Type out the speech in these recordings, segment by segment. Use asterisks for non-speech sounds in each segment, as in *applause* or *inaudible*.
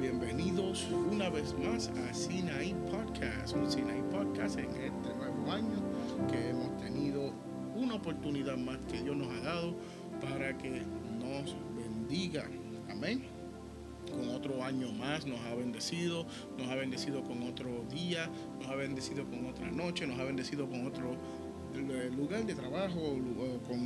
Bienvenidos una vez más a Sinaí Podcast, un Sinaí Podcast en este nuevo año que hemos tenido una oportunidad más que Dios nos ha dado para que nos bendiga. Amén con otro año más, nos ha bendecido, nos ha bendecido con otro día, nos ha bendecido con otra noche, nos ha bendecido con otro lugar de trabajo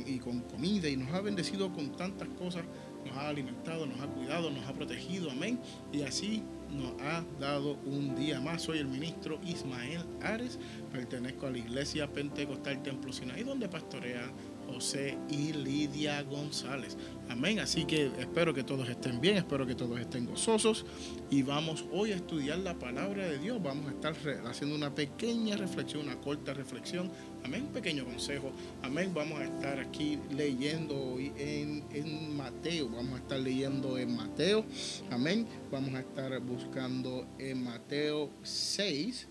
y con comida y nos ha bendecido con tantas cosas, nos ha alimentado, nos ha cuidado, nos ha protegido, amén. Y así nos ha dado un día más. Soy el ministro Ismael Ares, pertenezco a la Iglesia Pentecostal Templo Sinaí, donde pastorea José y Lidia González. Amén. Así que espero que todos estén bien, espero que todos estén gozosos y vamos hoy a estudiar la palabra de Dios. Vamos a estar haciendo una pequeña reflexión, una corta reflexión. Amén. Un pequeño consejo. Amén. Vamos a estar aquí leyendo hoy en, en Mateo. Vamos a estar leyendo en Mateo. Amén. Vamos a estar buscando en Mateo 6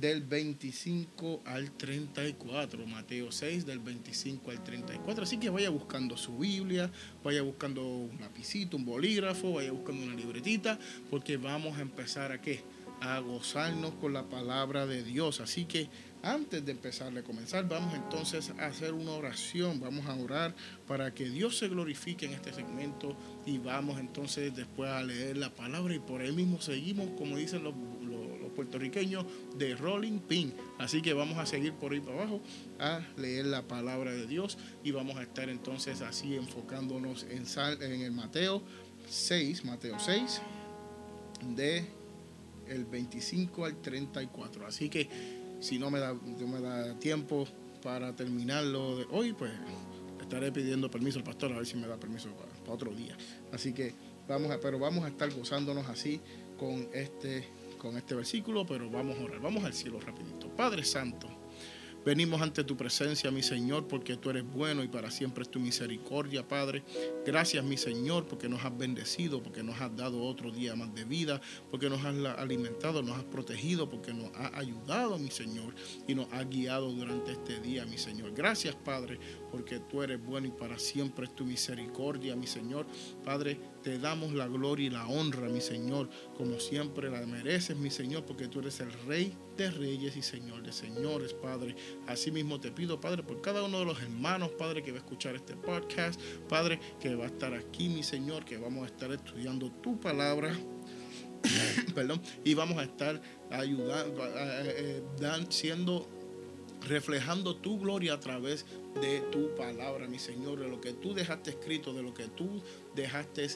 del 25 al 34, Mateo 6 del 25 al 34. Así que vaya buscando su Biblia, vaya buscando un lapicito, un bolígrafo, vaya buscando una libretita, porque vamos a empezar a qué? A gozarnos con la palabra de Dios. Así que antes de empezar, de comenzar, vamos entonces a hacer una oración, vamos a orar para que Dios se glorifique en este segmento y vamos entonces después a leer la palabra y por ahí mismo seguimos, como dicen los puertorriqueño de Rolling Pin. Así que vamos a seguir por ahí para abajo a leer la palabra de Dios y vamos a estar entonces así enfocándonos en, en el Mateo 6, Mateo 6, de el 25 al 34. Así que si no me da, no me da tiempo para terminarlo de hoy, pues estaré pidiendo permiso al pastor a ver si me da permiso para, para otro día. Así que vamos a, pero vamos a estar gozándonos así con este con este versículo, pero vamos a orar. Vamos al cielo rapidito. Padre Santo, Venimos ante tu presencia, mi Señor, porque tú eres bueno y para siempre es tu misericordia, Padre. Gracias, mi Señor, porque nos has bendecido, porque nos has dado otro día más de vida, porque nos has alimentado, nos has protegido, porque nos has ayudado, mi Señor, y nos has guiado durante este día, mi Señor. Gracias, Padre, porque tú eres bueno y para siempre es tu misericordia, mi Señor. Padre, te damos la gloria y la honra, mi Señor, como siempre la mereces, mi Señor, porque tú eres el Rey de Reyes y Señor de Señores, Padre. Asimismo te pido, Padre, por cada uno de los hermanos, Padre, que va a escuchar este podcast, Padre, que va a estar aquí, mi Señor, que vamos a estar estudiando tu palabra. *coughs* Perdón, y vamos a estar ayudando, eh, siendo reflejando tu gloria a través de tu palabra, mi Señor, de lo que tú dejaste escrito, de lo que tú dejaste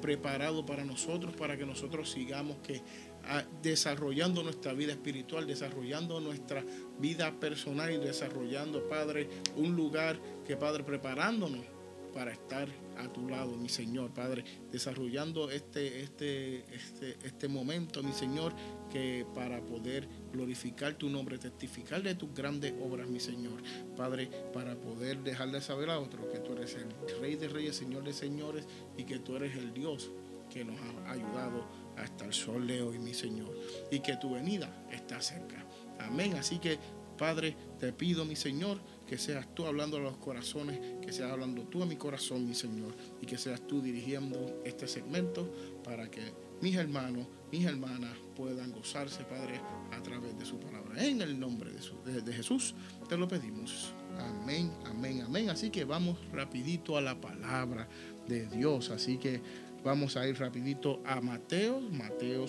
preparado para nosotros, para que nosotros sigamos que ah, desarrollando nuestra vida espiritual, desarrollando nuestra vida personal y desarrollando, Padre, un lugar que, Padre, preparándonos para estar a tu lado, mi Señor, Padre, desarrollando este, este, este, este momento, mi Señor, que para poder glorificar tu nombre, testificar de tus grandes obras, mi Señor, Padre, para poder dejarle saber a otros que tú eres el Rey de Reyes, Señor de Señores, y que tú eres el Dios que nos ha ayudado hasta el sol de hoy, mi Señor, y que tu venida está cerca. Amén. Así que, Padre, te pido, mi Señor, que seas tú hablando a los corazones, que seas hablando tú a mi corazón, mi Señor, y que seas tú dirigiendo este segmento para que mis hermanos, mis hermanas puedan gozarse, Padre, a través de su palabra. En el nombre de, de Jesús te lo pedimos. Amén, amén, amén. Así que vamos rapidito a la palabra de Dios. Así que vamos a ir rapidito a Mateo, Mateo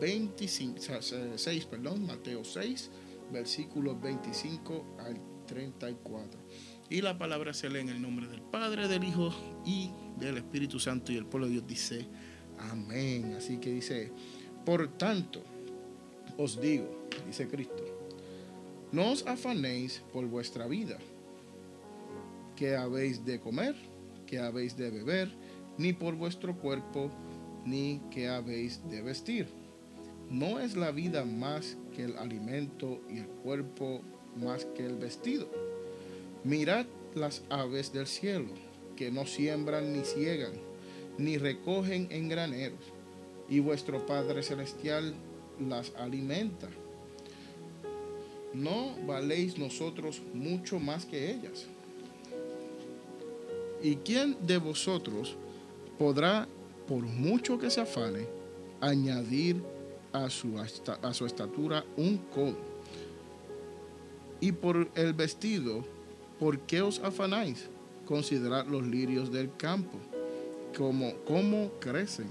25, 6, perdón, Mateo 6, versículos 25 al 34. Y la palabra se lee en el nombre del Padre, del Hijo y del Espíritu Santo. Y el pueblo de Dios dice, amén. Así que dice, por tanto, os digo, dice Cristo, no os afanéis por vuestra vida, que habéis de comer, que habéis de beber, ni por vuestro cuerpo, ni que habéis de vestir. No es la vida más que el alimento y el cuerpo más que el vestido. Mirad las aves del cielo, que no siembran ni ciegan, ni recogen en graneros, y vuestro Padre Celestial las alimenta. ¿No valéis nosotros mucho más que ellas? ¿Y quién de vosotros podrá, por mucho que se afane, añadir a su, a su estatura un codo. Y por el vestido, ¿por qué os afanáis? Considerad los lirios del campo, como cómo crecen,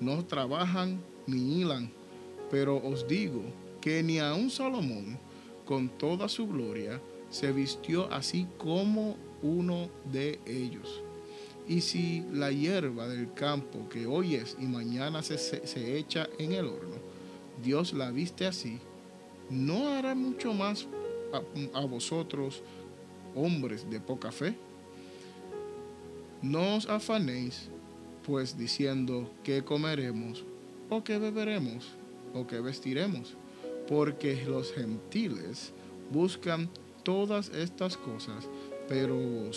no trabajan ni hilan, pero os digo que ni a un Salomón, con toda su gloria, se vistió así como uno de ellos. Y si la hierba del campo que hoy es y mañana se, se, echa en el horno, Dios la viste así, ¿no hará mucho más a, a vosotros, hombres de poca fe? No os afanéis, pues diciendo que comeremos, o que beberemos, o que vestiremos, porque los gentiles buscan todas estas cosas pero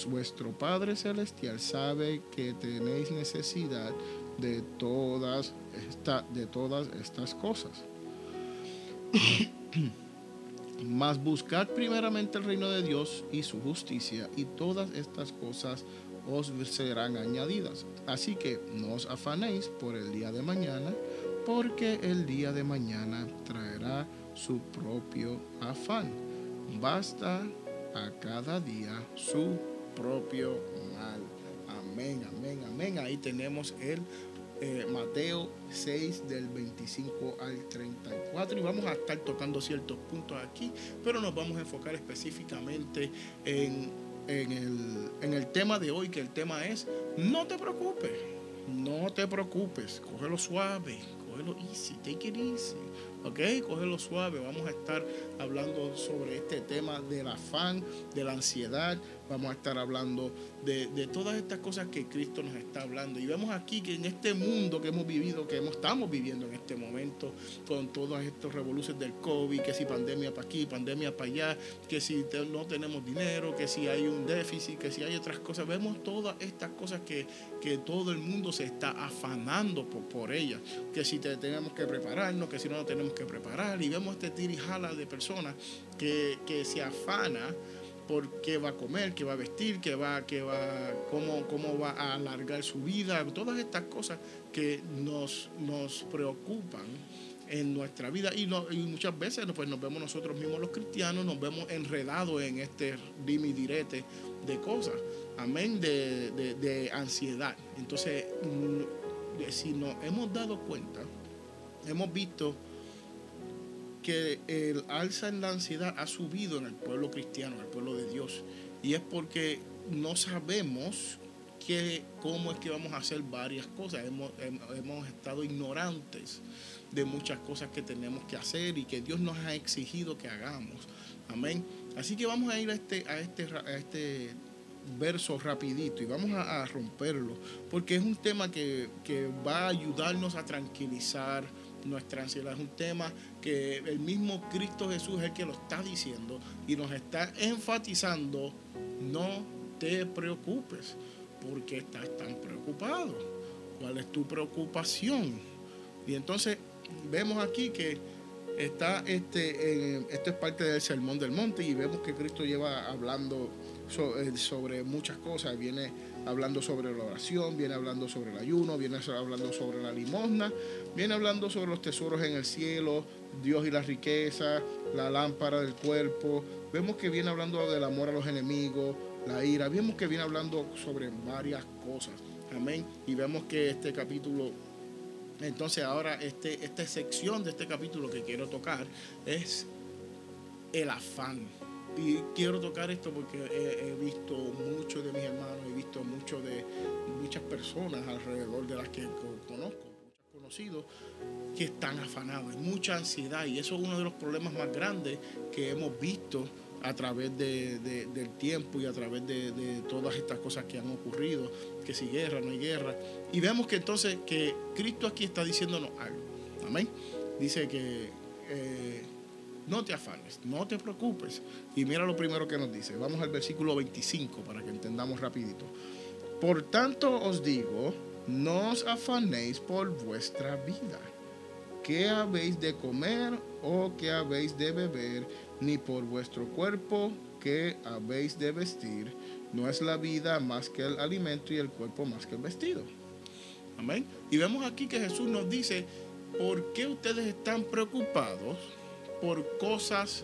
vuestro Padre Celestial sabe que tenéis necesidad de todas, de todas estas cosas. Mas buscad primeramente el reino de Dios y su justicia, y todas estas cosas os serán añadidas. Así que no os afanéis por el día de mañana, porque el día de mañana traerá su propio afán. Basta a cada día su propio mal. Amén, amén, amén. Ahí tenemos el eh, Mateo 6 del 25 al 34 y vamos a estar tocando ciertos puntos aquí, pero nos vamos a enfocar específicamente en, en, el, en el tema de hoy, que el tema es, no te preocupes, no te preocupes, cógelo suave, cógelo easy, take it easy. ¿ok? Cógelo suave, vamos a estar hablando sobre este tema del afán, de la ansiedad, vamos a estar hablando de, todas estas cosas que Cristo nos está hablando. Y vemos aquí que en este mundo que hemos vivido, que estamos viviendo en este momento, con todos estos revoluciones del COVID, que si pandemia para aquí, pandemia para allá, que si no tenemos dinero, que si hay un déficit, que si hay otras cosas, vemos todas estas cosas que, que todo el mundo se está afanando por, por ellas, que si tenemos que prepararnos, que si no, no tenemos que preparar, y vemos este tirijala de personas que, que se afana por qué va a comer, qué va a vestir, qué va, qué va, cómo, cómo va a alargar su vida, todas estas cosas que nos, nos preocupan en nuestra vida y, muchas veces pues, nos vemos nosotros mismos los cristianos, nos vemos enredados en este dime direte de cosas, amén, de, de ansiedad. Entonces, mm, si nos hemos dado cuenta, hemos visto que el alza en la ansiedad ha subido en el pueblo cristiano, en el pueblo de Dios. Y es porque no sabemos que, cómo es que vamos a hacer varias cosas. Hemos, hemos estado ignorantes de muchas cosas que tenemos que hacer y que Dios nos ha exigido que hagamos. Amén. Así que vamos a ir a este, a este, a este verso rapidito y vamos a, a romperlo, porque es un tema que, que va a ayudarnos a tranquilizar, nuestra ansiedad. Es un tema que el mismo Cristo Jesús es el que lo está diciendo y nos está enfatizando, no te preocupes, porque estás tan preocupado. ¿Cuál es tu preocupación? Y entonces vemos aquí que está este, esto es parte del sermón del monte y vemos que Cristo lleva hablando eh, sobre muchas cosas, viene hablando sobre la oración, viene hablando sobre el ayuno, viene hablando sobre la limosna, viene hablando sobre los tesoros en el cielo, Dios y la riqueza, la lámpara del cuerpo, vemos que viene hablando del amor a los enemigos, la ira, vemos que viene hablando sobre varias cosas, amén, y vemos que este capítulo entonces ahora este, esta sección de este capítulo que quiero tocar es el afán y quiero tocar esto porque he, visto muchos de mis hermanos, he visto mucho de muchas personas alrededor de las que conozco, muchos conocidos, que están afanados, hay mucha ansiedad y eso es uno de los problemas más grandes que hemos visto a través del tiempo y a través de, todas estas cosas que han ocurrido, que si guerra, no hay guerra. Y vemos que entonces que Cristo aquí está diciéndonos algo. Amén. Dice que eh, no te afanes, no te preocupes. Y mira lo primero que nos dice. Vamos al versículo 25 para que entendamos rapidito. Por tanto os digo, no os afanéis por vuestra vida. ¿Qué habéis de comer o qué habéis de beber? Ni por vuestro cuerpo, ¿qué habéis de vestir? No es la vida más que el alimento y el cuerpo más que el vestido. Amén. Y vemos aquí que Jesús nos dice, ¿por qué ustedes están preocupados por cosas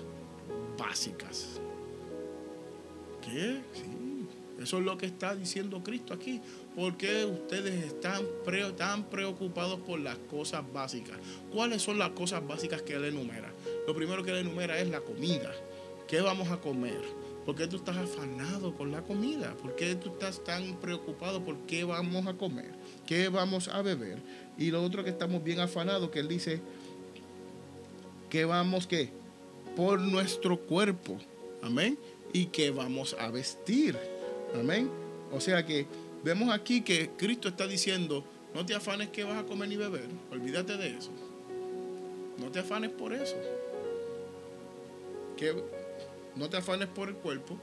básicas? ¿Qué? Sí, eso es lo que está diciendo Cristo aquí. ¿Por qué ustedes están tan preocupados por las cosas básicas? ¿Cuáles son las cosas básicas que Él enumera? Lo primero que Él enumera es la comida. ¿Qué vamos a comer? ¿Por qué tú estás afanado con la comida? ¿Por qué tú estás tan preocupado por qué vamos a comer? ¿Qué vamos a beber? Y lo otro que estamos bien afanados, que Él dice, que vamos, ¿qué? Por nuestro cuerpo. Amén. Y que vamos a vestir. Amén. O sea que vemos aquí que Cristo está diciendo, no te afanes que vas a comer ni beber. Olvídate de eso. No te afanes por eso. Que no te afanes por el cuerpo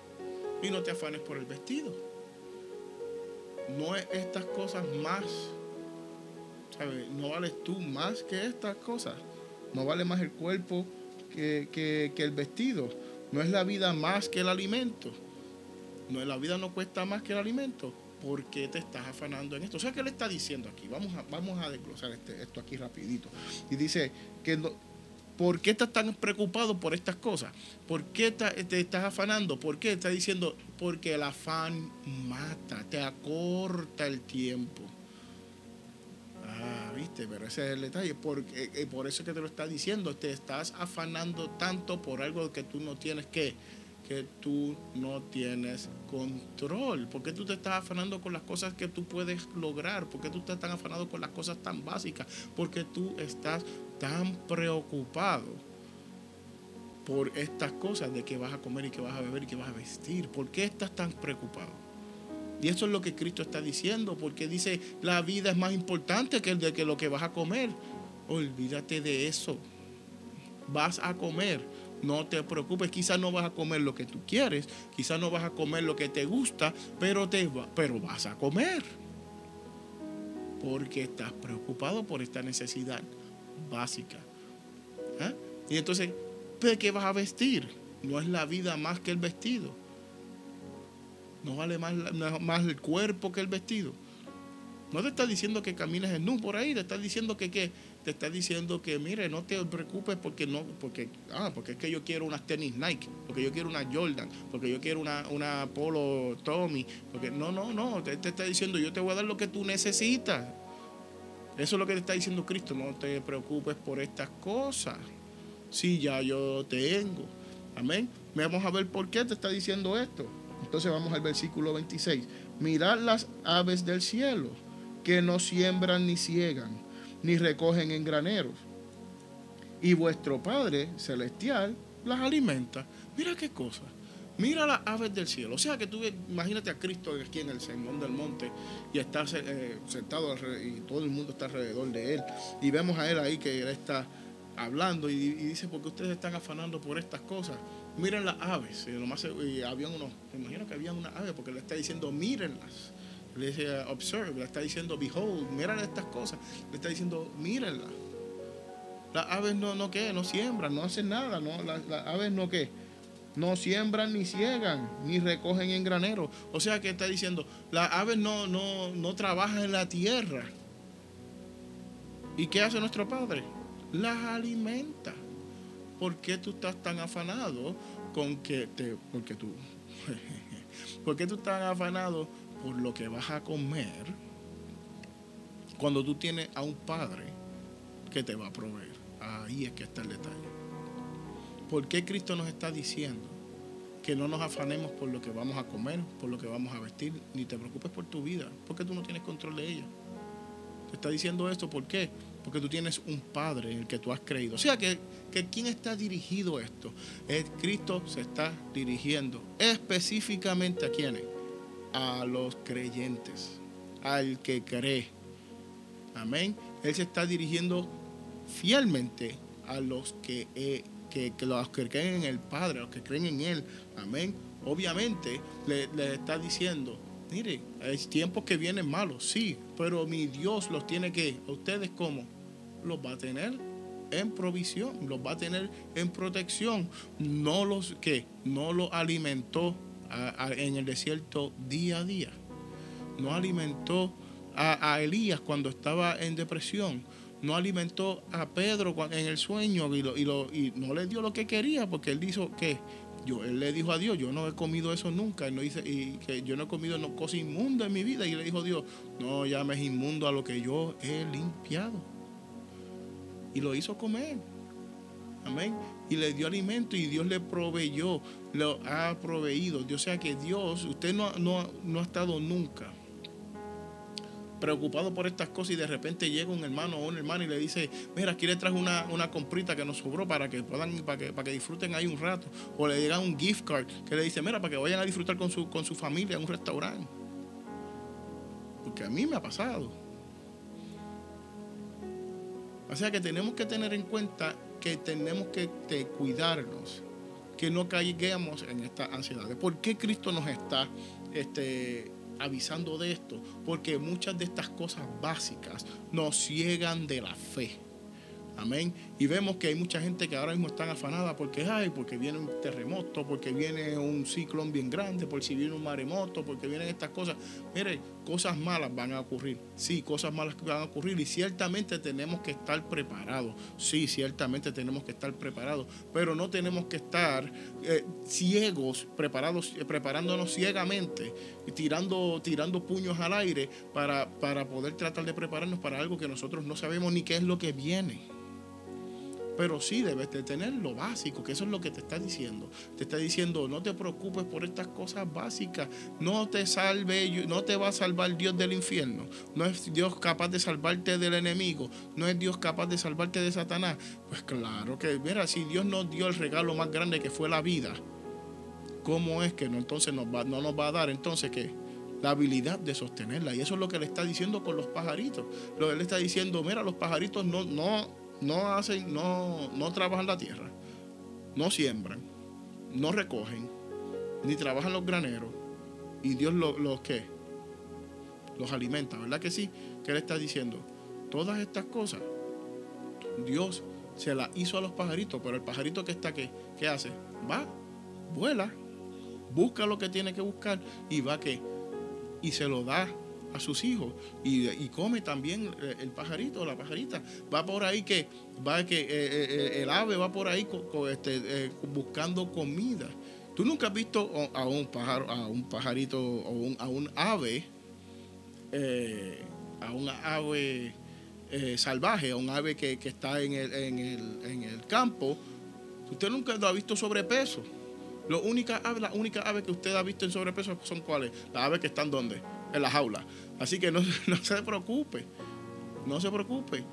y no te afanes por el vestido. No es estas cosas más. ¿sabes? No vales tú más que estas cosas. No vale más el cuerpo que, que el vestido. No es la vida más que el alimento. No, la vida no cuesta más que el alimento. ¿Por qué te estás afanando en esto? O sea, ¿qué le está diciendo aquí? Vamos a, vamos a desglosar este, esto aquí rapidito. Y dice que ¿por qué estás tan preocupado por estas cosas? ¿Por qué te estás afanando? ¿Por qué? Está diciendo, porque el afán mata, te acorta el tiempo. Viste, pero ese es el detalle. Porque, eh, por eso es que te lo está diciendo. Te estás afanando tanto por algo que tú no tienes que que tú no tienes control. ¿Por qué tú te estás afanando con las cosas que tú puedes lograr? ¿Por qué tú estás tan afanado con las cosas tan básicas? Porque tú estás tan preocupado por estas cosas de que vas a comer y que vas a beber y que vas a vestir. ¿Por qué estás tan preocupado? Y eso es lo que Cristo está diciendo, porque dice, la vida es más importante que, el de lo que vas a comer. Olvídate de eso. Vas a comer no te preocupes, quizás no vas a comer lo que tú quieres, quizás no vas a comer lo que te gusta, pero, te pero vas a comer. Porque estás preocupado por esta necesidad básica. ¿Ah? Y entonces, ¿de qué vas a vestir? No es la vida más que el vestido. No vale más, más el cuerpo que el vestido. No te está diciendo que camines en nu por ahí, te está diciendo que, que te está diciendo que, mire, no te preocupes porque no, porque, ah, porque es que yo quiero unas tenis Nike, porque yo quiero una Jordan, porque yo quiero una, una Polo Tommy, porque no, no, no, te, te está diciendo, yo te voy a dar lo que tú necesitas. Eso es lo que te está diciendo Cristo, no te preocupes por estas cosas. Si ya yo tengo. Amén. Vamos a ver por qué te está diciendo esto. Entonces vamos al versículo 26. Mirad las aves del cielo, que no siembran ni ciegan ni recogen en graneros. Y vuestro Padre Celestial las alimenta. Mira qué cosa. Mira las aves del cielo. O sea que tú imagínate a Cristo aquí en el sermón del monte y está eh, sentado y todo el mundo está alrededor de él. Y vemos a él ahí que él está hablando y, dice, porque ustedes están afanando por estas cosas. Miren las aves. Y, nomás, y habían unos, me imagino que habían unas aves porque le está diciendo, mírenlas le dice observe, le está diciendo behold, miren estas cosas, le está diciendo mírenla. Las aves no, no qué, no siembran, no hacen nada, no, las, aves no qué, no siembran ni ciegan, ni recogen en granero. O sea que está diciendo, las aves no, no, no trabajan en la tierra. ¿Y qué hace nuestro Padre? Las alimenta. ¿Por qué tú estás tan afanado con que te, porque tú, *laughs* ¿por qué tú estás afanado por lo que vas a comer cuando tú tienes a un padre que te va a proveer. Ahí es que está el detalle. ¿Por qué Cristo nos está diciendo que no nos afanemos por lo que vamos a comer, por lo que vamos a vestir, ni te preocupes por tu vida, porque tú no tienes control de ella? Te está diciendo esto, ¿por qué? Porque tú tienes un Padre en el que tú has creído. O sea, que, que ¿quién está dirigido esto? Es Cristo se está dirigiendo específicamente a quiénes? a los creyentes, al que cree. Amén. Él se está dirigiendo fielmente a los que, eh, que, los que creen en el Padre, a los que creen en Él. Amén. Obviamente le, le está diciendo, mire, hay tiempos que vienen malos, sí, pero mi Dios los tiene que, ¿a ustedes cómo? Los va a tener en provisión, los va a tener en protección. No los que no los alimentó en el desierto día a día. No alimentó a, Elías cuando estaba en depresión. No alimentó a Pedro en el sueño y, y, no le dio lo que quería porque él dijo que yo, él le dijo a Dios, yo no he comido eso nunca. Él no dice, y que yo no he comido no, cosa inmunda en mi vida. Y le dijo a Dios, no llames inmundo a lo que yo he limpiado. Y lo hizo comer. Amén. Y le dio alimento y Dios le proveyó, lo ha proveído. O sea que Dios, usted no, no, no ha estado nunca preocupado por estas cosas y de repente llega un hermano o una hermana y le dice, mira, aquí le una, una comprita que nos sobró para que puedan, para que, para que disfruten ahí un rato. O le llega un gift card que le dice, mira, para que vayan a disfrutar con su, con su familia en un restaurante. Porque a mí me ha pasado. O sea que tenemos que tener en cuenta que tenemos que cuidarnos, que no caigamos en esta ansiedad. ¿Por qué Cristo nos está este, avisando de esto, porque muchas de estas cosas básicas nos ciegan de la fe. Amén. Y vemos que hay mucha gente que ahora mismo están afanada porque hay, porque viene un terremoto, porque viene un ciclón bien grande, por si viene un maremoto, porque vienen estas cosas. Mire, cosas malas van a ocurrir. Sí, cosas malas van a ocurrir y ciertamente tenemos que estar preparados. Sí, ciertamente tenemos que estar preparados, pero no tenemos que estar eh, ciegos, preparados, eh, preparándonos ciegamente, tirando, tirando puños al aire para, para poder tratar de prepararnos para algo que nosotros no sabemos ni qué es lo que viene. Pero sí debes de tener lo básico, que eso es lo que te está diciendo. Te está diciendo, no te preocupes por estas cosas básicas. No te salve, no te va a salvar Dios del infierno. No es Dios capaz de salvarte del enemigo. No es Dios capaz de salvarte de Satanás. Pues claro que, mira, si Dios nos dio el regalo más grande que fue la vida, ¿cómo es que no, entonces nos va, no nos va a dar entonces qué? la habilidad de sostenerla. Y eso es lo que le está diciendo con los pajaritos. Lo que le está diciendo, mira, los pajaritos no, no, no hacen, no, no trabajan la tierra, no siembran, no recogen, ni trabajan los graneros, y Dios los lo, que los alimenta, ¿verdad que sí? ¿Qué le está diciendo? Todas estas cosas, Dios se las hizo a los pajaritos, pero el pajarito que está aquí, ¿qué hace? Va, vuela, busca lo que tiene que buscar y va que y se lo da a sus hijos y, come también eh, el pajarito, la pajarita. Va por ahí que, va que eh, eh, el ave va por ahí este, buscando comida. Tú nunca has visto a un pájaro, a un pajarito o a un ave, a un ave salvaje, a un ave que, está en el, en, el, en el campo. Usted nunca lo ha visto sobrepeso. Lo única ave, la única ave que usted ha visto en sobrepeso son cuáles? Las aves que están donde? En la jaula. Así que *laughs* no, se preocupe, no se preocupe,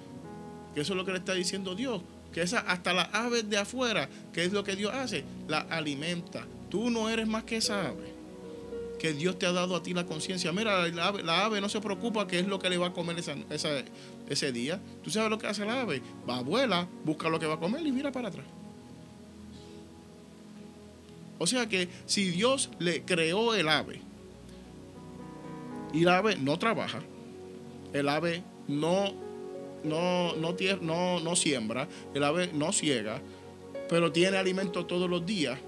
que eso es lo que le está diciendo Dios, que esa, hasta las aves de afuera, que es lo que Dios hace, la alimenta. Tú no eres más que esa ave. Que Dios te ha dado a ti la conciencia. Mira, la ave, no se preocupa qué es lo que le va a comer ese día. Tú sabes lo que hace la ave. Va, abuela, busca lo que va a comer y mira para atrás. O sea que si Dios le creó el ave y el ave no trabaja, el ave no, no, no, no, no siembra, el ave no ciega, pero tiene alimento todos los días.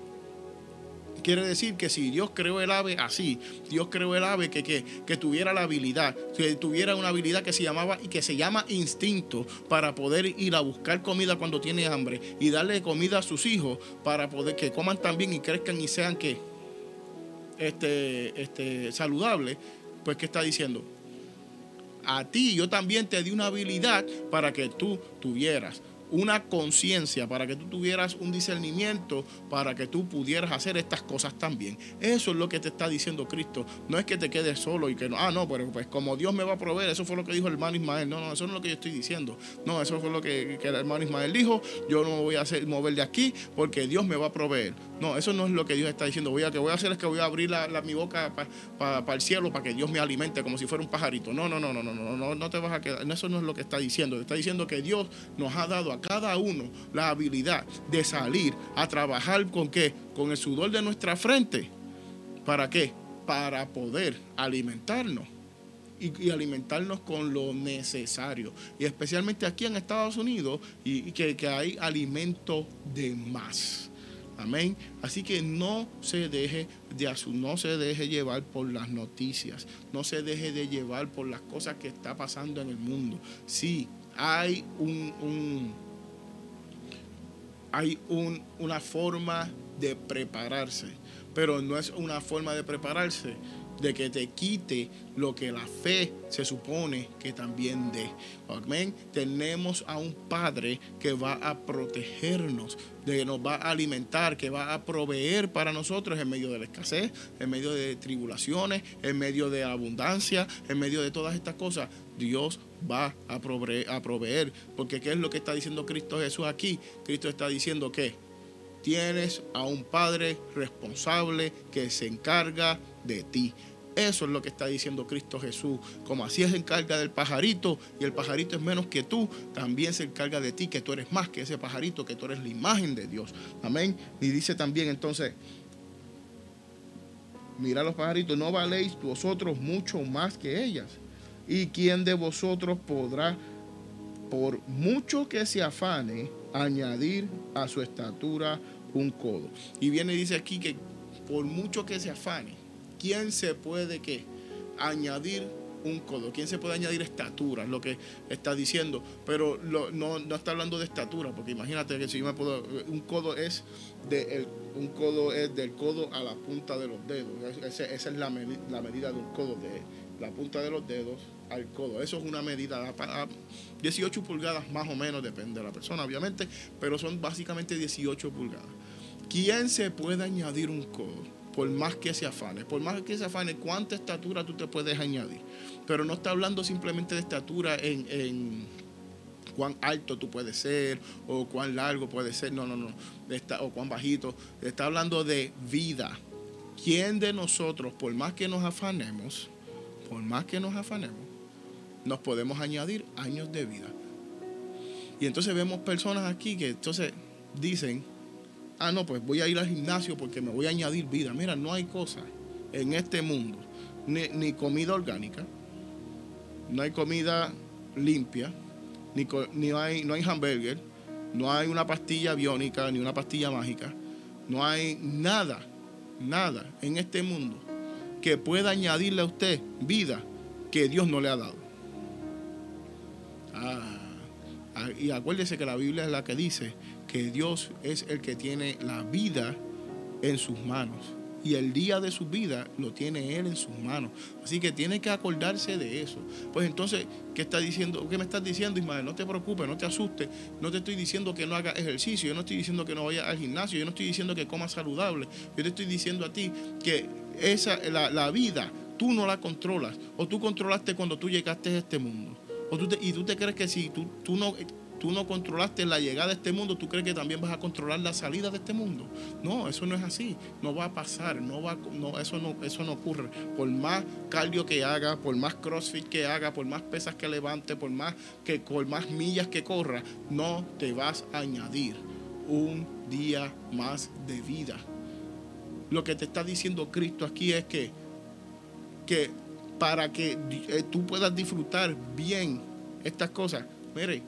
Quiere decir que si Dios creó el ave así, Dios creó el ave que, que, tuviera la habilidad, que tuviera una habilidad que se llamaba y que se llama instinto para poder ir a buscar comida cuando tiene hambre y darle comida a sus hijos para poder que coman también y crezcan y sean que este, este, saludables pues, ¿qué está diciendo? A ti yo también te di una habilidad para que tú tuvieras una conciencia, para que tú tuvieras un discernimiento, para que tú pudieras hacer estas cosas también. Eso es lo que te está diciendo Cristo. No es que te quedes solo y que no, ah, no, pero pues como Dios me va a proveer, eso fue lo que dijo el hermano Ismael. No, no, eso no es lo que yo estoy diciendo. No, eso fue lo que, el hermano Ismael dijo. Yo no me voy a mover de aquí porque Dios me va a proveer. No, eso no es lo que Dios está diciendo. Voy que voy a hacer es que voy a abrir mi boca para el cielo para que Dios me alimente como si fuera un pajarito. No, no, no, no, no, no, no, no te vas a quedar. Eso no es lo que está diciendo. Está diciendo que Dios nos ha dado a cada uno la habilidad de salir a trabajar con qué? Con el sudor de nuestra frente. ¿Para qué? Para poder alimentarnos. Y, alimentarnos con lo necesario. Y especialmente aquí en Estados Unidos, y, que, que hay alimento de más. Amén. Así que no se deje de no se deje llevar por las noticias, no se deje de llevar por las cosas que está pasando en el mundo. Sí, hay un, hay una forma de prepararse, pero no es una forma de prepararse de que te quite lo que la fe se supone que también dé. Amén. Tenemos a un Padre que va a protegernos, que nos va a alimentar, que va a proveer para nosotros en medio de la escasez, en medio de tribulaciones, en medio de abundancia, en medio de todas estas cosas. Dios va a proveer, a proveer. Porque ¿qué es lo que está diciendo Cristo Jesús aquí? Cristo está diciendo que tienes a un Padre responsable que se encarga de ti. Eso es lo que está diciendo Cristo Jesús. Como así se encarga del pajarito y el pajarito es menos que tú, también se encarga de ti, que tú eres más que ese pajarito, que tú eres la imagen de Dios. Amén. Y dice también entonces, mira los pajaritos, no valéis vosotros mucho más que ellas. ¿Y quién de vosotros podrá, por mucho que se afane, añadir a su estatura un codo? Y viene y dice aquí que por mucho que se afane, ¿quién se puede qué? Añadir un codo. ¿Quién se puede añadir estatura? Es lo que está diciendo. Pero no, está hablando de estatura, porque imagínate que si yo me puedo. Un codo es de un codo es del codo a la punta de los dedos. esa es la, la, medida de un codo, de la punta de los dedos al codo. Eso es una medida. 18 pulgadas más o menos, depende de la persona, obviamente, pero son básicamente 18 pulgadas. ¿Quién se puede añadir un codo? por más que se afane, por más que se afane, cuánta estatura tú te puedes añadir. Pero no está hablando simplemente de estatura en, cuán alto tú puedes ser o cuán largo puede ser, no, no, no, o cuán bajito. Está hablando de vida. ¿Quién de nosotros, por más que nos afanemos, por más que nos afanemos, nos podemos añadir años de vida? Y entonces vemos personas aquí que entonces dicen, ah, no, pues voy a ir al gimnasio porque me voy a añadir vida. Mira, no hay cosa en este mundo, ni, comida orgánica, no hay comida limpia, ni, hay, no hay hamburger, no hay una pastilla biónica, ni una pastilla mágica, no hay nada, nada en este mundo que pueda añadirle a usted vida que Dios no le ha dado. Ah, ah y acuérdese que la Biblia es la que dice que Dios es el que tiene la vida en sus manos. Y el día de su vida lo tiene Él en sus manos. Así que tiene que acordarse de eso. Pues entonces, ¿qué está diciendo? ¿Qué me estás diciendo, Ismael? No te preocupes, no te asustes. No te estoy diciendo que no haga ejercicio. Yo no estoy diciendo que no vaya al gimnasio. Yo no estoy diciendo que coma saludable. Yo te estoy diciendo a ti que esa, la, vida tú no la controlas. O tú controlaste cuando tú llegaste a este mundo. O tú y tú te crees que si tú, tú no tú no controlaste la llegada a este mundo, ¿tú crees que también vas a controlar la salida de este mundo? No, eso no es así. No va a pasar, no va, no, eso, no, eso no ocurre. Por más cardio que haga, por más crossfit que haga, por más pesas que levante, por más, que, por más millas que corra, no te vas a añadir un día más de vida. Lo que te está diciendo Cristo aquí es que, que para que eh, tú puedas disfrutar bien estas cosas, mire,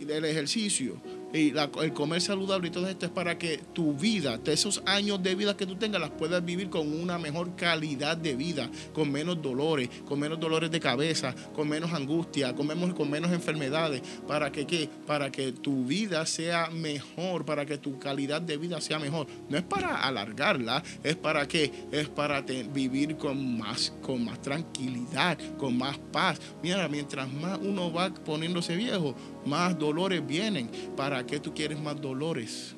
del ejercicio y el comer saludable y todo esto es para que tu vida, esos años de vida que tú tengas, las puedas vivir con una mejor calidad de vida, con menos dolores, con menos dolores de cabeza, con menos angustia, con menos, con menos enfermedades, para que ¿qué? para que tu vida sea mejor, para que tu calidad de vida sea mejor. No es para alargarla, es para que es para vivir con más, con más tranquilidad, con más paz. Mira, mientras más uno va poniéndose viejo, más dolores vienen. ¿Para qué tú quieres más dolores?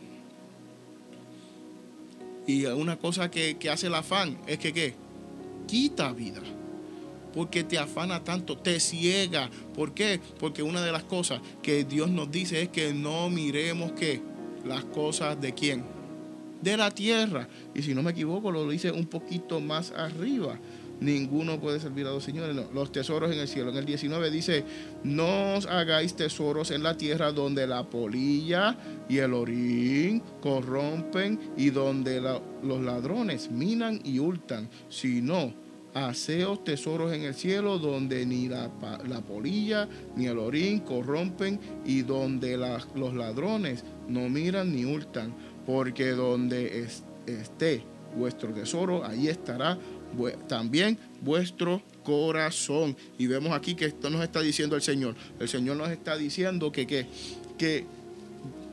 Y una cosa que, hace el afán es que ¿qué? quita vida. Porque te afana tanto, te ciega. ¿Por qué? Porque una de las cosas que Dios nos dice es que no miremos que las cosas de quién? De la tierra. Y si no me equivoco, lo dice un poquito más arriba ninguno puede servir a dos señores. los tesoros en el cielo. En el 19 dice, no os hagáis tesoros en la tierra donde la polilla y el orín corrompen y donde los ladrones minan y hurtan, sino haceos tesoros en el cielo donde ni la, polilla ni el orín corrompen y donde los ladrones no miran ni hurtan porque donde esté vuestro tesoro, ahí estará también vuestro corazón. Y vemos aquí que esto nos está diciendo el Señor. El Señor nos está diciendo que, que, que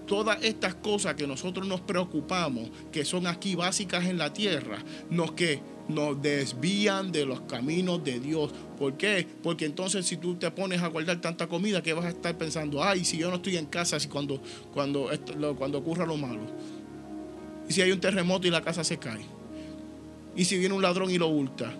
todas estas cosas que nosotros nos preocupamos, que son aquí básicas en la tierra, nos que nos desvían de los caminos de Dios. ¿Por qué? Porque entonces si tú te pones a guardar tanta comida, que vas a estar pensando? Ay, si yo no estoy en casa, si cuando, cuando, cuando ocurra lo malo. Y si hay un terremoto y la casa se cae. Y si viene un ladrón y lo hurta.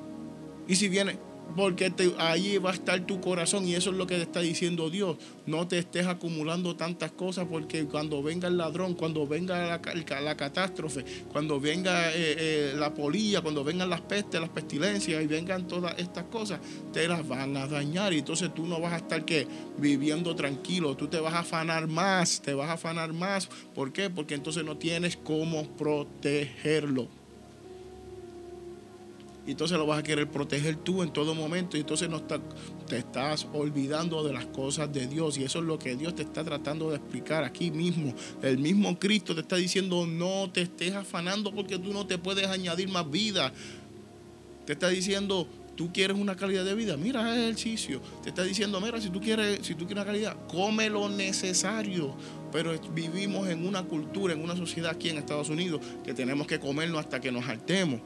Y si viene, porque ahí va a estar tu corazón y eso es lo que te está diciendo Dios. No te estés acumulando tantas cosas porque cuando venga el ladrón, cuando venga la, catástrofe, cuando venga eh, eh, la polilla, cuando vengan las pestes, las pestilencias y vengan todas estas cosas, te las van a dañar y entonces tú no vas a estar que viviendo tranquilo, tú te vas a afanar más, te vas a afanar más. ¿Por qué? Porque entonces no tienes cómo protegerlo y entonces lo vas a querer proteger tú en todo momento y entonces no te estás olvidando de las cosas de Dios y eso es lo que Dios te está tratando de explicar aquí mismo. El mismo Cristo te está diciendo no te estés afanando porque tú no te puedes añadir más vida. Te está diciendo tú quieres una calidad de vida, mira el ejercicio. Te está diciendo, mira, si tú quieres, si tú quieres una calidad, come lo necesario. Pero vivimos en una cultura, en una sociedad aquí en Estados Unidos, que tenemos que comernos hasta que nos hartemos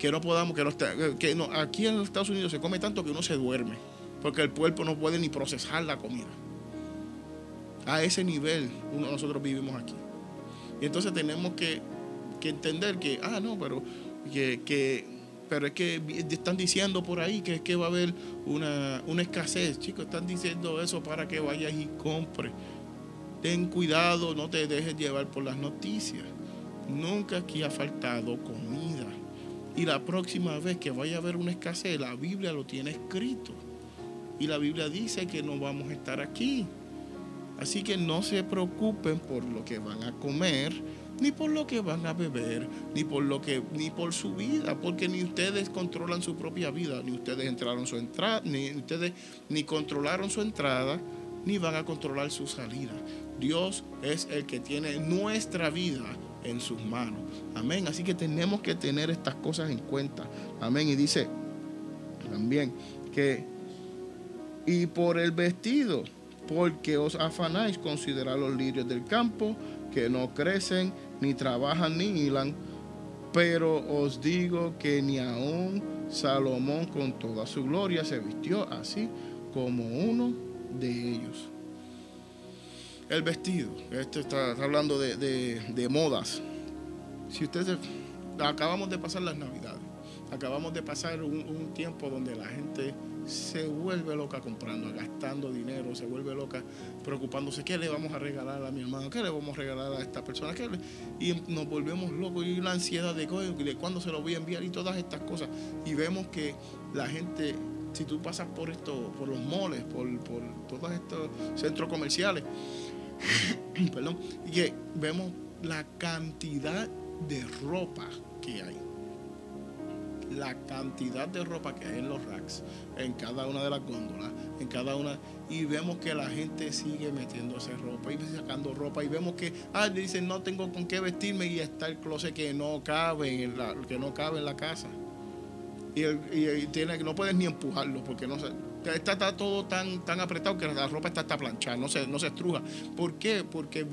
que no podamos, que, no, que no, aquí en Estados Unidos se come tanto que uno se duerme, porque el cuerpo no puede ni procesar la comida. A ese nivel nosotros vivimos aquí. Y entonces tenemos que, entender que, ah, no, pero que, pero es que están diciendo por ahí que es que va a haber una, una escasez. Chicos, están diciendo eso para que vayas y compres. Ten cuidado, no te dejes llevar por las noticias. Nunca aquí ha faltado comida. Y la próxima vez que vaya a haber una escasez, la Biblia lo tiene escrito. Y la Biblia dice que no vamos a estar aquí. Así que no se preocupen por lo que van a comer, ni por lo que van a beber, ni por lo que, ni por su vida, porque ni ustedes controlan su propia vida, ni ustedes entraron su entrada, ni ustedes ni controlaron su entrada, ni van a controlar su salida. Dios es el que tiene nuestra vida en sus manos. Amén. Así que tenemos que tener estas cosas en cuenta. Amén. Y dice también que, y por el vestido, porque os afanáis, considerar los lirios del campo, que no crecen, ni trabajan, ni hilan, pero os digo que ni aun Salomón con toda su gloria se vistió así como uno de ellos. El vestido, este está, hablando de, modas. Si ustedes, acabamos de pasar las navidades, acabamos de pasar un, tiempo donde la gente se vuelve loca comprando, gastando dinero, se vuelve loca preocupándose. Qué le vamos a regalar a mi hermano, qué le vamos a regalar a esta persona, ¿Qué y nos volvemos locos y la ansiedad de, de cuándo se lo voy a enviar y todas estas cosas. Y vemos que la gente, si tú pasas por esto, por los moles, por, por todos estos centros comerciales, *laughs* perdón, y que vemos la cantidad de ropa que hay. La cantidad de ropa que hay en los racks, en cada una de las góndolas, en cada una, y vemos que la gente sigue metiéndose ropa y sacando ropa, y vemos que, ah, dicen, no tengo con qué vestirme, y está el closet que no cabe en la, que no cabe en la casa. Y, y, tiene, no puedes ni empujarlo porque no se, Está, todo tan, tan apretado que la ropa está, está planchada, no se, no se estruja. ¿Por qué? Porque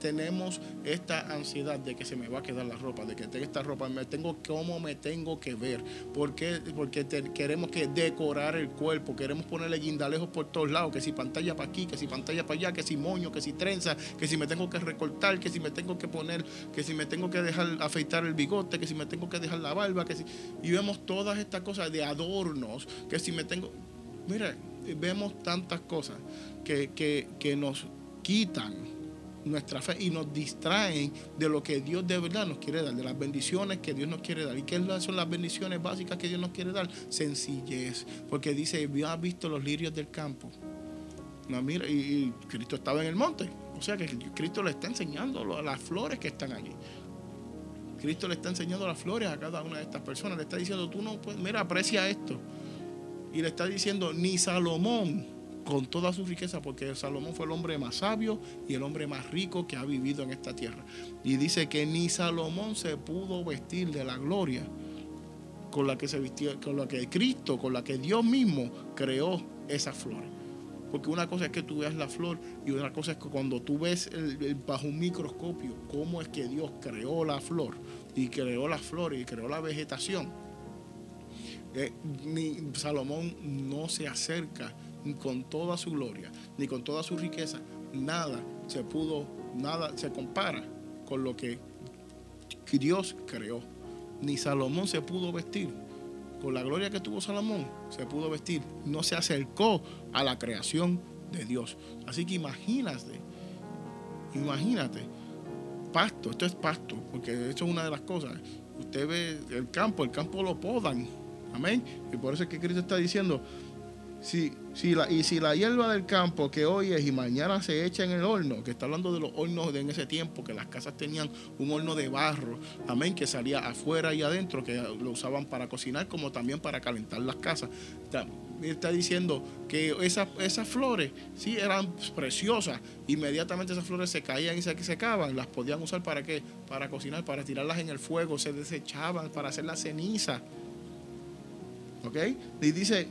tenemos esta ansiedad de que se me va a quedar la ropa, de que tengo esta ropa, me tengo cómo me tengo que ver. ¿Por qué? Porque queremos que decorar el cuerpo, queremos ponerle guindalejos por todos lados, que si pantalla para aquí, que si pantalla para allá, que si moño, que si trenza, que si me tengo que recortar, que si me tengo que poner, que si me tengo que dejar afeitar el bigote, que si me tengo que dejar la barba, que si... Y vemos todas estas cosas de adornos, que si me tengo Mira, vemos tantas cosas que, nos quitan nuestra fe y nos distraen de lo que Dios de verdad nos quiere dar, de las bendiciones que Dios nos quiere dar. ¿Y qué son las bendiciones básicas que Dios nos quiere dar? Sencillez, porque dice, has visto los lirios del campo. No, mira, y, Cristo estaba en el monte, o sea que Cristo le está enseñando las flores que están allí. Cristo le está enseñando las flores a cada una de estas personas, le está diciendo, tú no puedes, mira, aprecia esto y le está diciendo, ni Salomón con toda su riqueza, porque Salomón fue el hombre más sabio y el hombre más rico que ha vivido en esta tierra. Y dice que ni Salomón se pudo vestir de la gloria con la que se vistió, con la que Cristo, con la que Dios mismo creó esas flores. Porque una cosa es que tú veas la flor y otra cosa es que cuando tú ves bajo un microscopio cómo es que Dios creó la flor y creó las flores y creó la vegetación. Eh, ni Salomón no se acerca ni con toda su gloria, ni con toda su riqueza. Nada se pudo, nada se compara con lo que Dios creó. Ni Salomón se pudo vestir con la gloria que tuvo Salomón, se pudo vestir, no se acercó a la creación de Dios. Así que imagínate, imagínate, pasto, esto es pasto, porque esto es una de las cosas. Usted ve el campo, el campo lo podan, amén. Y por eso es que Cristo está diciendo, si, si la, y si la hierba del campo que hoy es y mañana se echa en el horno, que está hablando de los hornos de en ese tiempo, que las casas tenían un horno de barro, amén, que salía afuera y adentro, que lo usaban para cocinar como también para calentar las casas. Está, diciendo que esas, esas flores, sí, eran preciosas. Inmediatamente esas flores se caían y se secaban. Las podían usar para qué? Para cocinar, para tirarlas en el fuego, se desechaban, para hacer la ceniza. ¿Ok? Y dice,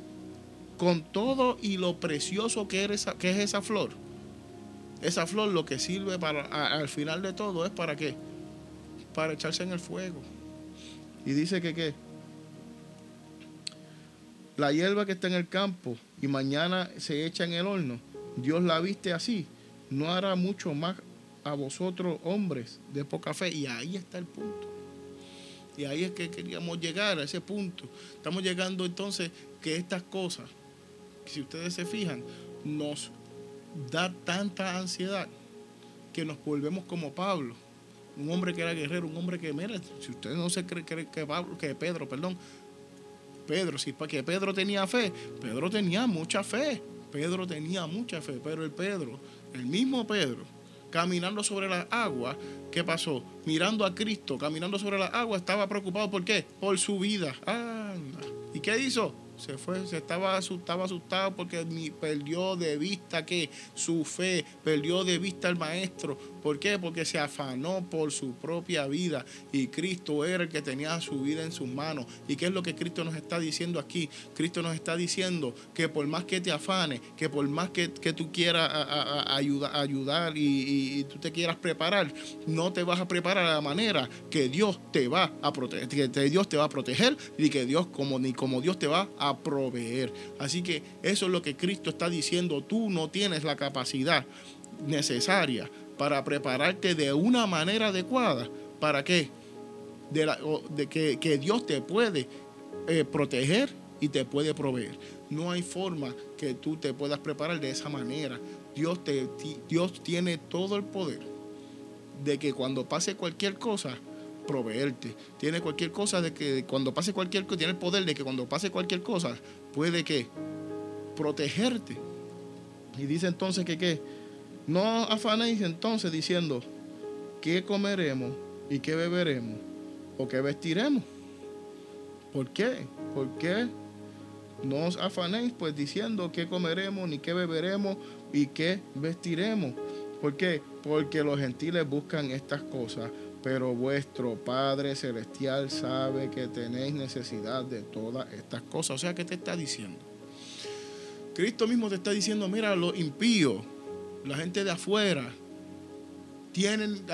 con todo y lo precioso que, es esa flor. Esa flor lo que sirve para, al final de todo es para qué? Para echarse en el fuego. Y dice que qué? La hierba que está en el campo y mañana se echa en el horno, Dios la viste así, no hará mucho más a vosotros hombres de poca fe. Y ahí está el punto. Y ahí es que queríamos llegar a ese punto. Estamos llegando entonces que estas cosas si ustedes se fijan, nos da tanta ansiedad que nos volvemos como Pablo, un hombre que era guerrero, un hombre que, mira, si ustedes no se creen que, Pablo, que Pedro, perdón, Pedro, si para que Pedro tenía fe, Pedro tenía mucha fe, Pedro tenía mucha fe, pero el Pedro, el mismo Pedro, caminando sobre las aguas, ¿qué pasó? Mirando a Cristo, caminando sobre las aguas, estaba preocupado por qué? Por su vida. ¿Y qué hizo? se fue, se estaba asustado, asustado porque perdió de vista que su fe, perdió de vista al maestro. ¿Por qué? Porque se afanó por su propia vida y Cristo era el que tenía su vida en sus manos. ¿Y qué es lo que Cristo nos está diciendo aquí? Cristo nos está diciendo que por más que te afane, que por más que, tú quieras ayudar, ayudar y, tú te quieras preparar, no te vas a preparar de la manera que Dios te va a proteger, que Dios te va a proteger y que Dios como ni como Dios te va a proveer. Así que eso es lo que Cristo está diciendo. Tú no tienes la capacidad necesaria para prepararte de una manera adecuada. ¿Para qué? De, de que, Dios te puede eh, proteger y te puede proveer. No hay forma que tú te puedas preparar de esa manera. Dios, te, Dios tiene todo el poder de que cuando pase cualquier cosa, proveerte. Tiene cualquier cosa de que cuando pase cualquier cosa, tiene el poder de que cuando pase cualquier cosa, puede que protegerte. Y dice entonces que qué, no afanéis entonces diciendo, ¿qué comeremos y qué beberemos o qué vestiremos? ¿Por qué? ¿Por qué? No os afanéis pues diciendo qué comeremos ni qué beberemos y qué vestiremos. ¿Por qué? Porque los gentiles buscan estas cosas pero vuestro Padre Celestial sabe que tenéis necesidad de todas estas cosas. O sea, ¿qué te está diciendo? Cristo mismo te está diciendo, mira, los impíos, la gente de afuera, tienen,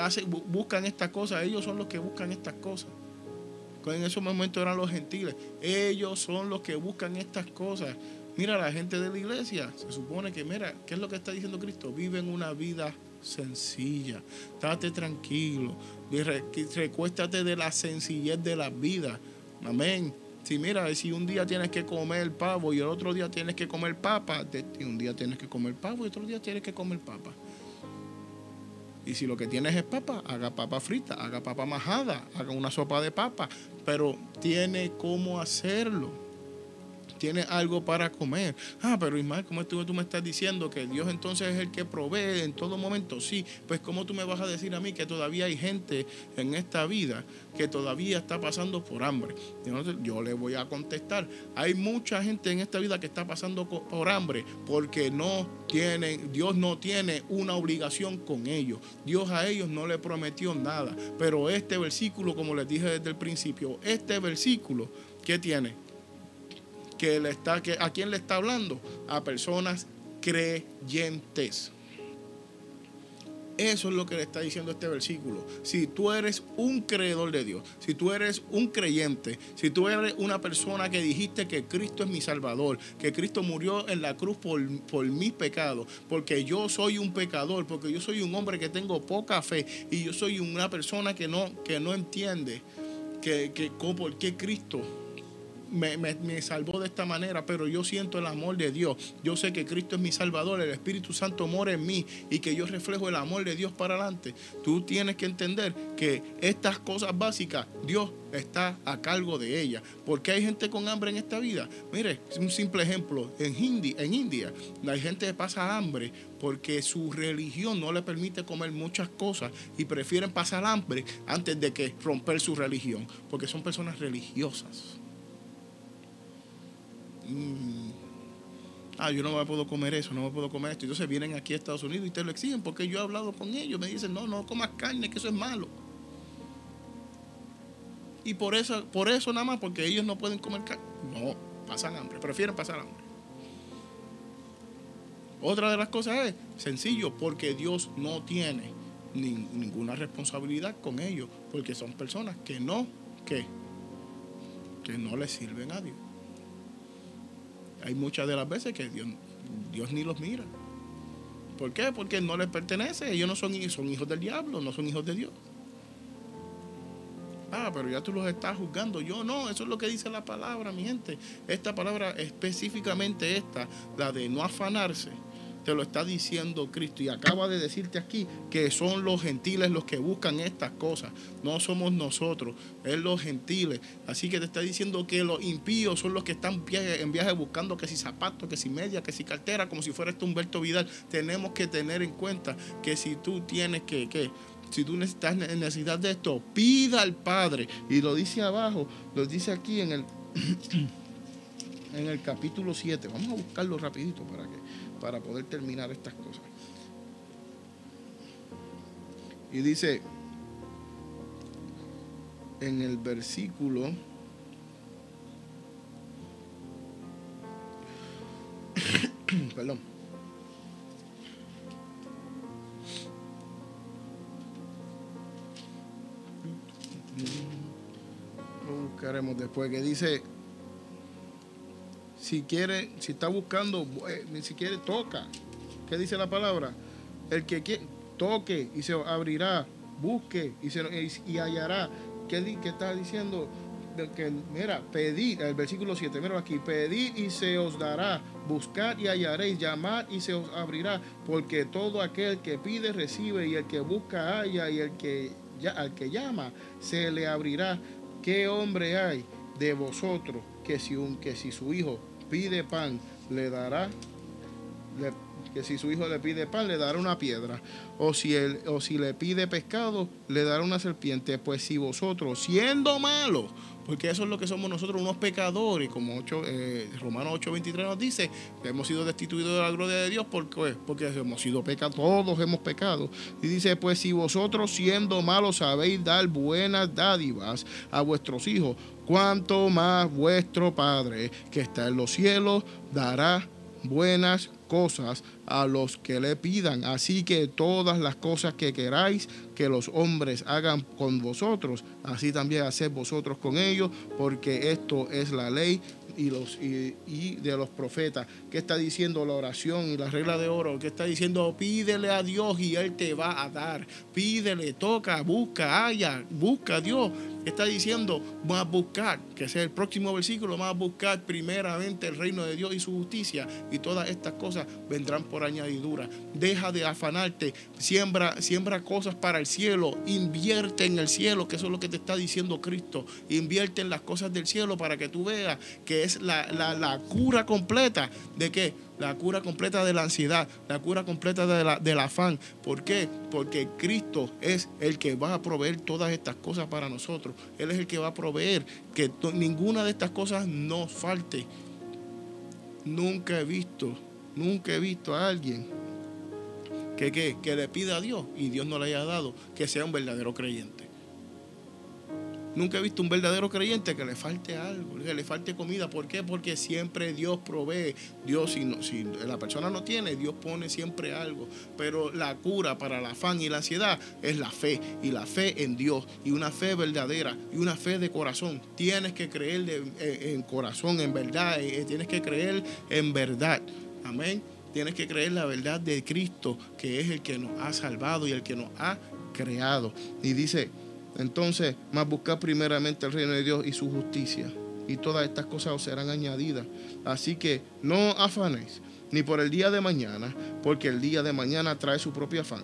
buscan estas cosas, ellos son los que buscan estas cosas. En esos momentos eran los gentiles, ellos son los que buscan estas cosas. Mira, la gente de la iglesia, se supone que, mira, ¿qué es lo que está diciendo Cristo? Viven una vida sencilla. Estate tranquilo. Recuéstate de la sencillez de la vida. Amén. Si mira, si un día tienes que comer pavo y el otro día tienes que comer papa, un día tienes que comer pavo y otro día tienes que comer papa. Y si lo que tienes es papa, haga papa frita, haga papa majada, haga una sopa de papa, pero tiene cómo hacerlo. Tiene algo para comer. Ah, pero Ismael, ¿cómo tú, tú me estás diciendo que Dios entonces es el que provee en todo momento? Sí, pues ¿cómo tú me vas a decir a mí que todavía hay gente en esta vida que todavía está pasando por hambre? Yo le voy a contestar, hay mucha gente en esta vida que está pasando por hambre porque no tienen, Dios no tiene una obligación con ellos. Dios a ellos no le prometió nada. Pero este versículo, como les dije desde el principio, este versículo, ¿qué tiene? Que le está, que, ¿A quién le está hablando? A personas creyentes. Eso es lo que le está diciendo este versículo. Si tú eres un creedor de Dios, si tú eres un creyente, si tú eres una persona que dijiste que Cristo es mi Salvador, que Cristo murió en la cruz por, por mis pecados, porque yo soy un pecador, porque yo soy un hombre que tengo poca fe y yo soy una persona que no, que no entiende que, que por qué Cristo me, salvó de esta manera, pero yo siento el amor de Dios. Yo sé que Cristo es mi Salvador, el Espíritu Santo mora en mí y que yo reflejo el amor de Dios para adelante. Tú tienes que entender que estas cosas básicas, Dios está a cargo de ellas. porque hay gente con hambre en esta vida? Mire, un simple ejemplo. En, en India, la gente pasa hambre porque su religión no le permite comer muchas cosas y prefieren pasar hambre antes de que romper su religión, porque son personas religiosas. Mm. ah, yo no me puedo comer eso, no me puedo comer esto. Entonces vienen aquí a Estados Unidos y te lo exigen porque yo he hablado con ellos. Me dicen, no, no comas carne, que eso es malo. Y por eso, por eso nada más, porque ellos no pueden comer carne. No, pasan hambre, prefieren pasar hambre. Otra de las cosas es sencillo, porque Dios no tiene ninguna responsabilidad con ellos, porque son personas que no, que, que no le sirven a Dios hay muchas de las veces que Dios, Dios ni los mira. ¿Por qué? Porque no les pertenece. Ellos no son, son hijos del diablo, no son hijos de Dios. Ah, pero ya tú los estás juzgando. Yo no, eso es lo que dice la palabra, mi gente. Esta palabra, específicamente esta, la de no afanarse, te lo está diciendo Cristo. Y acaba de decirte aquí que son los gentiles los que buscan estas cosas. No somos nosotros, es los gentiles. Así que te está diciendo que los impíos son los que están en viaje, buscando que si zapatos, que si media, que si cartera, como si fuera este Humberto Vidal. Tenemos que tener en cuenta que si tú tienes que, que si tú necesitas necesidad de esto, pida al Padre. Y lo dice abajo, lo dice aquí en el, *clears throat* en el capítulo 7. Vamos a buscarlo rapidito para que para poder terminar estas cosas. Y dice en el versículo *coughs* perdón lo buscaremos después que dice si quiere, si está buscando, eh, ni siquiera toca. ¿Qué dice la palabra? El que quiere, toque y se abrirá, busque y, se, y, hallará. ¿Qué, ¿Qué, está diciendo? Que, mira, pedid, el versículo 7, mira aquí, pedid y se os dará, buscad y hallaréis, llamad y se os abrirá, porque todo aquel que pide recibe y el que busca halla y el que, ya, al que llama se le abrirá. ¿Qué hombre hay de vosotros que si, un, que si su hijo pide pan, le dará, que si su hijo le pide pan, le dará una piedra. O si, o si le pide pescado, le dará una serpiente. Pues si vosotros, siendo malos, porque eso es lo que somos nosotros, unos pecadores, como 8, eh, Romanos 8:23 nos dice, hemos sido destituidos de la gloria de Dios, porque, porque hemos sido pecados, todos hemos pecado. Y dice, pues si vosotros siendo malos sabéis dar buenas dádivas a vuestros hijos, cuanto más vuestro Padre que está en los cielos dará buenas cosas a los que le pidan. Así que todas las cosas que queráis que los hombres hagan con vosotros, así también haced vosotros con ellos, porque esto es la ley y, los, y, de los profetas. ¿Qué está diciendo la oración y la regla de oro? ¿Qué está diciendo? Pídele a Dios y Él te va a dar. Pídele, toca, busca, haya, busca a Dios. Está diciendo, va a buscar, que sea el próximo versículo, va a buscar primeramente el reino de Dios y su justicia y todas estas cosas vendrán por añadidura. Deja de afanarte, siembra, siembra cosas para el cielo, invierte en el cielo, que eso es lo que te está diciendo Cristo. Invierte en las cosas del cielo para que tú veas que es la, la cura completa de que la cura completa de la ansiedad, la cura completa de la, del afán. ¿Por qué? Porque Cristo es el que va a proveer todas estas cosas para nosotros. Él es el que va a proveer que ninguna de estas cosas nos falte. Nunca he visto, nunca he visto a alguien que, que, que le pida a Dios y Dios no le haya dado que sea un verdadero creyente. Nunca he visto un verdadero creyente que le falte algo, que le falte comida. ¿Por qué? Porque siempre Dios provee. Dios, si, la persona no tiene, Dios pone siempre algo. Pero la cura para el afán y la ansiedad es la fe. Y la fe en Dios. Y una fe verdadera. Y una fe de corazón. Tienes que creer en, corazón, en verdad. Eh, tienes que creer en verdad. Amén. Tienes que creer la verdad de Cristo, que es el que nos ha salvado y el que nos ha creado. Y dice, entonces, más buscar primeramente el reino de Dios y su justicia. Y todas estas cosas os serán añadidas. Así que no afanéis ni por el día de mañana, porque el día de mañana trae su propio afán.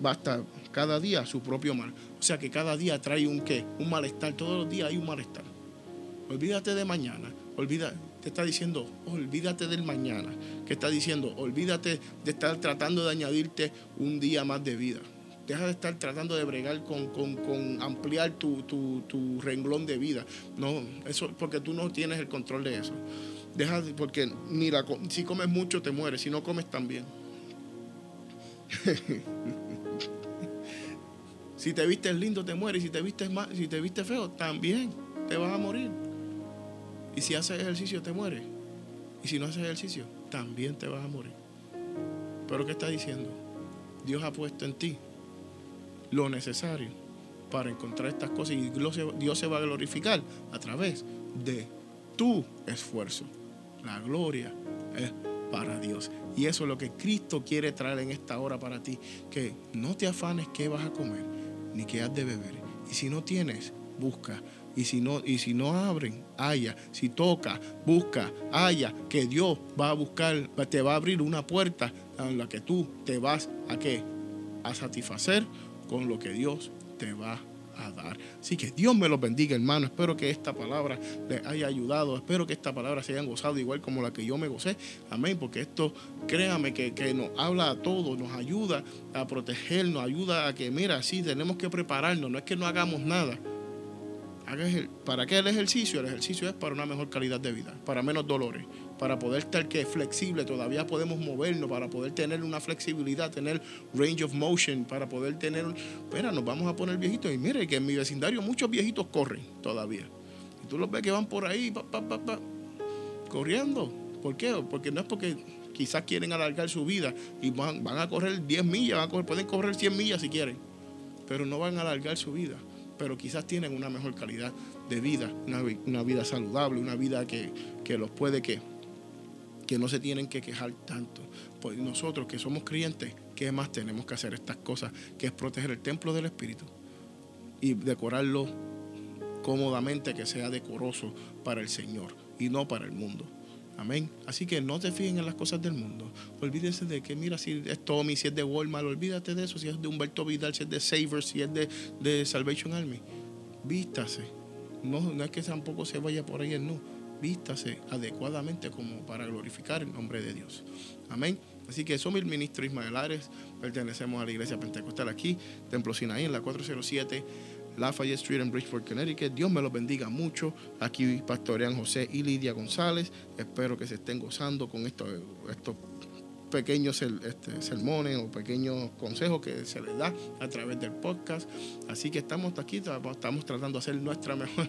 Basta cada día su propio mal. O sea que cada día trae un qué, un malestar. Todos los días hay un malestar. Olvídate de mañana. Olvida, te está diciendo, olvídate del mañana. ¿Qué está diciendo? Olvídate de estar tratando de añadirte un día más de vida. Deja de estar tratando de bregar con, ampliar tu, renglón de vida. No, eso porque tú no tienes el control de eso. Deja porque mira, si comes mucho te mueres, si no comes también. *laughs* si te vistes lindo te mueres, si te vistes mal, si te vistes feo también te vas a morir. Y si haces ejercicio te mueres. Y si no haces ejercicio también te vas a morir. Pero ¿qué está diciendo? Dios ha puesto en ti lo necesario para encontrar estas cosas y Dios se va a glorificar a través de tu esfuerzo. La gloria es para Dios. Y eso es lo que Cristo quiere traer en esta hora para ti. Que no te afanes qué vas a comer, ni qué has de beber. Y si no tienes, busca. Y si no, y si no abren, haya. Si toca, busca, haya. Que Dios va a buscar, te va a abrir una puerta en la que tú te vas a qué? A satisfacer con lo que Dios te va a dar. Así que Dios me los bendiga, hermano. Espero que esta palabra les haya ayudado. Espero que esta palabra se hayan gozado igual como la que yo me gocé. Amén. Porque esto, créame, que, nos habla a todos, nos ayuda a protegernos, ayuda a que, mira, sí, tenemos que prepararnos. No es que no hagamos nada. ¿Para qué el ejercicio? El ejercicio es para una mejor calidad de vida, para menos dolores, para poder estar que flexible, todavía podemos movernos, para poder tener una flexibilidad, tener range of motion, para poder tener, espera, nos vamos a poner viejitos y mire que en mi vecindario muchos viejitos corren todavía. Y tú los ves que van por ahí, pa, corriendo. ¿Por qué? Porque no es porque quizás quieren alargar su vida y van, van a correr 10 millas, van pueden correr 100 millas si quieren, pero no van a alargar su vida pero quizás tienen una mejor calidad de vida, una, vida saludable, una vida que, que los puede que, que no se tienen que quejar tanto. Pues nosotros que somos creyentes, ¿qué más tenemos que hacer estas cosas? Que es proteger el templo del Espíritu y decorarlo cómodamente, que sea decoroso para el Señor y no para el mundo. Amén. Así que no te fijen en las cosas del mundo. Olvídese de que, mira, si es Tommy, si es de Walmart, olvídate de eso. Si es de Humberto Vidal, si es de Savers, si es de, de Salvation Army. Vístase. No es que tampoco se vaya por ahí el no vístase adecuadamente como para glorificar el nombre de Dios. Amén. Así que somos el ministro Ismael Ares, pertenecemos a la iglesia pentecostal aquí, Templo Sinaí en la 407 Lafayette Street en Bridgeport, Connecticut. Dios me los bendiga mucho. Aquí pastorean José y Lidia González. Espero que se estén gozando con estos, estos pequeños este, sermones o pequeños consejos que se les da a través del podcast. Así que estamos aquí, estamos tratando de hacer nuestra mejor,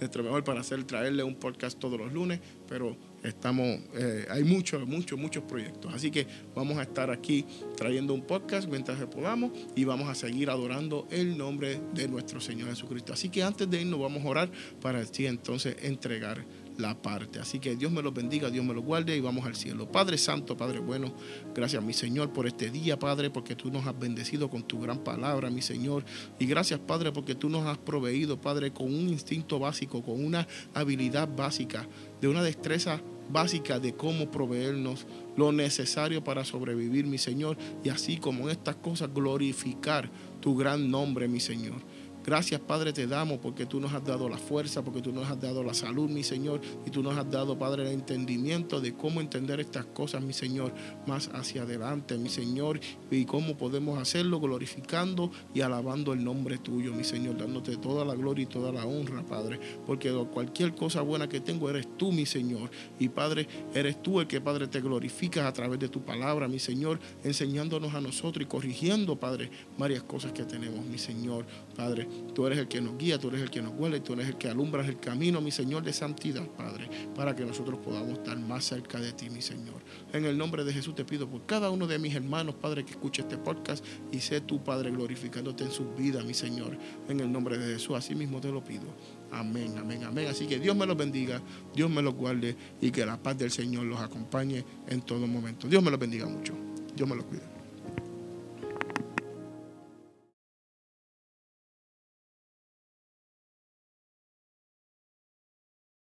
nuestro mejor para hacer traerle un podcast todos los lunes, pero estamos, eh, hay muchos, muchos, muchos proyectos. Así que vamos a estar aquí trayendo un podcast mientras podamos y vamos a seguir adorando el nombre de nuestro Señor Jesucristo. Así que antes de irnos vamos a orar para así entonces entregar la parte. Así que Dios me los bendiga, Dios me los guarde y vamos al cielo. Padre Santo, Padre bueno, gracias mi Señor por este día, Padre, porque tú nos has bendecido con tu gran palabra, mi Señor. Y gracias, Padre, porque tú nos has proveído, Padre, con un instinto básico, con una habilidad básica, de una destreza básicas de cómo proveernos lo necesario para sobrevivir, mi Señor, y así como en estas cosas glorificar tu gran nombre, mi Señor. Gracias, Padre, te damos porque tú nos has dado la fuerza, porque tú nos has dado la salud, mi Señor, y tú nos has dado, Padre, el entendimiento de cómo entender estas cosas, mi Señor, más hacia adelante, mi Señor, y cómo podemos hacerlo glorificando y alabando el nombre tuyo, mi Señor, dándote toda la gloria y toda la honra, Padre, porque cualquier cosa buena que tengo eres tú, mi Señor, y Padre, eres tú el que, Padre, te glorificas a través de tu palabra, mi Señor, enseñándonos a nosotros y corrigiendo, Padre, varias cosas que tenemos, mi Señor, Padre. Tú eres el que nos guía, tú eres el que nos huele, tú eres el que alumbras el camino, mi Señor, de santidad, Padre, para que nosotros podamos estar más cerca de ti, mi Señor. En el nombre de Jesús te pido por cada uno de mis hermanos, Padre, que escuche este podcast y sé tú, Padre, glorificándote en su vida, mi Señor. En el nombre de Jesús, así mismo te lo pido. Amén, amén, amén. Así que Dios me los bendiga, Dios me los guarde y que la paz del Señor los acompañe en todo momento. Dios me los bendiga mucho. Dios me los cuide.